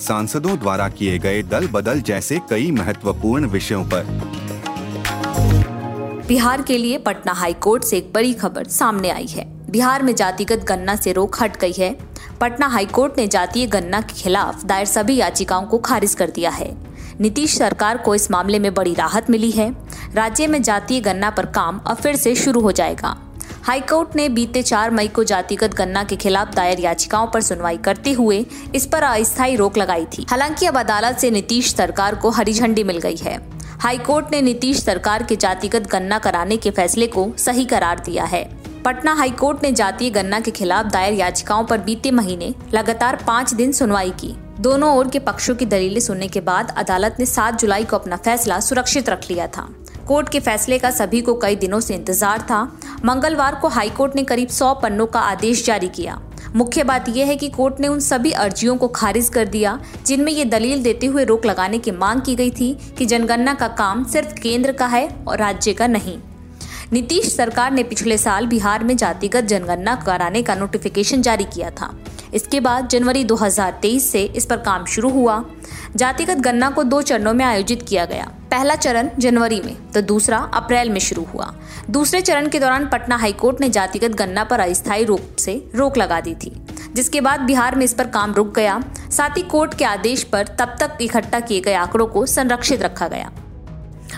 सांसदों द्वारा किए गए दल बदल जैसे कई महत्वपूर्ण विषयों पर। बिहार के लिए पटना हाईकोर्ट से एक बड़ी खबर सामने आई है। बिहार में जातिगत गन्ना से रोक हट गई है। पटना हाईकोर्ट ने जातीय गन्ना के खिलाफ दायर सभी याचिकाओं को खारिज कर दिया है। नीतीश सरकार को इस मामले में बड़ी राहत मिली है। राज्य में जातीय गन्ना पर काम अब फिर से शुरू हो जाएगा। हाईकोर्ट ने बीते चार मई को जातिगत गन्ना के खिलाफ दायर याचिकाओं पर सुनवाई करते हुए इस पर अस्थायी रोक लगाई थी। हालाँकि अब अदालत से नीतीश सरकार को हरी झंडी मिल गई है। हाईकोर्ट ने नीतीश सरकार के जातिगत गन्ना कराने के फैसले को सही करार दिया है। पटना हाईकोर्ट ने जातीय गन्ना के खिलाफ दायर याचिकाओं पर बीते महीने लगातार पाँच दिन सुनवाई की। दोनों ओर के पक्षों की दलीलें सुनने के बाद अदालत ने 7 जुलाई को अपना फैसला सुरक्षित रख लिया था। कोर्ट के फैसले का सभी को कई दिनों से इंतज़ार था। मंगलवार को हाईकोर्ट ने करीब 100 पन्नों का आदेश जारी किया। मुख्य बात यह है कि कोर्ट ने उन सभी अर्जियों को खारिज कर दिया, जिनमें ये दलील देते हुए रोक लगाने की मांग की गई थी कि जनगणना का काम सिर्फ़ केंद्र का है और राज्य का नहीं। नीतीश सरकार ने पिछले साल बिहार में जातिगत जनगणना कराने का नोटिफिकेशन जारी किया था। इसके बाद जनवरी 2023 से इस पर काम शुरू हुआ। जातिगत गणना को दो चरणों में आयोजित किया गया। पहला चरण जनवरी में तो दूसरा अप्रैल में शुरू हुआ। दूसरे चरण के दौरान पटना हाईकोर्ट ने जातिगत गन्ना पर अस्थायी रूप से रोक लगा दी थी, जिसके बाद बिहार में इस पर काम रुक गया। साथ ही कोर्ट के आदेश पर तब तक इकट्ठा किए गए आंकड़ों को संरक्षित रखा गया।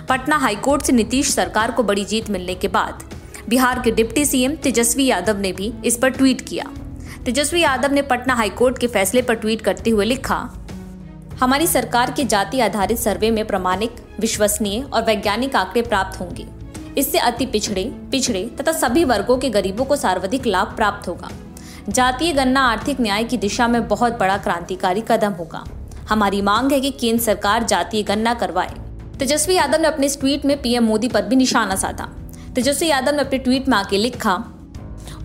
पटना हाईकोर्ट से नीतीश सरकार को बड़ी जीत मिलने के बाद बिहार के डिप्टी सीएम तेजस्वी यादव ने भी इस पर ट्वीट किया। तेजस्वी यादव ने पटना हाईकोर्ट के फैसले पर ट्वीट करते हुए लिखा, हमारी सरकार के जाति आधारित सर्वे में प्रमाणिक विश्वसनीय और वैज्ञानिक आंकड़े प्राप्त होंगे। इससे अति पिछड़े पिछड़े तथा सभी वर्गों के गरीबों को सर्वाधिक लाभ प्राप्त होगा। जातीय गन्ना आर्थिक न्याय की दिशा में बहुत बड़ा क्रांतिकारी कदम होगा। हमारी मांग है कि केंद्र सरकार जातीय गन्ना करवाए। तेजस्वी यादव ने अपने ट्वीट में पीएम मोदी पर भी निशाना साधा। तेजस्वी यादव ने अपने ट्वीट में आके लिखा,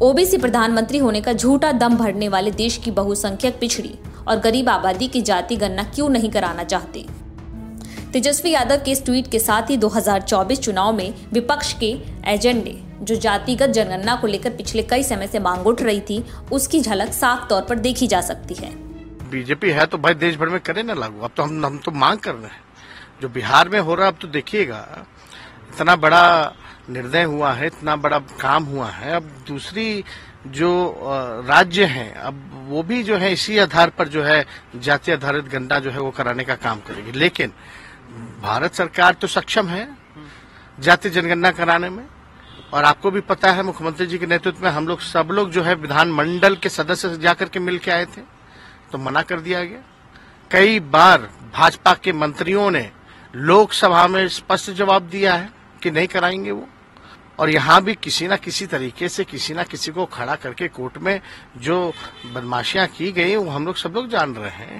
ओबीसी प्रधानमंत्री होने का झूठा दम भरने वाले देश की बहुसंख्यक पिछड़ी और गरीब आबादी की जाति गणना क्यों नहीं कराना चाहते? तेजस्वी यादव के इस ट्वीट के साथ ही 2024 चुनाव में विपक्ष के एजेंडे, जो जातिगत जनगणना को लेकर पिछले कई समय से मांग उठ रही थी, उसकी झलक साफ़ तौर पर देखी जा सकती है। बीजेपी है तो भाई देश भर में करे ना लागू। अब तो हम हम तो मांग कर रहे हैं। जो बिहार में हो रहा अब तो देखिएगा। इतना बड़ा निर्णय हुआ है, इतना बड़ा काम हुआ है। अब दूसरी जो राज्य हैं, अब वो भी जो है इसी आधार पर जो है जाति आधारित गन्ना जो है वो कराने का काम करेगी। लेकिन भारत सरकार तो सक्षम है जाति जनगणना कराने में, और आपको भी पता है मुख्यमंत्री जी के नेतृत्व में हम लोग सब लोग जो है विधानमंडल के सदस्य से जाकर के मिल के आए थे तो मना कर दिया गया। कई बार भाजपा के मंत्रियों ने लोकसभा में स्पष्ट जवाब दिया है कि नहीं कराएँगे वो, और यहाँ भी किसी ना किसी तरीके से किसी ना किसी को खड़ा करके कोर्ट में जो बदमाशियाँ की गई वो हम लोग सब लोग जान रहे हैं।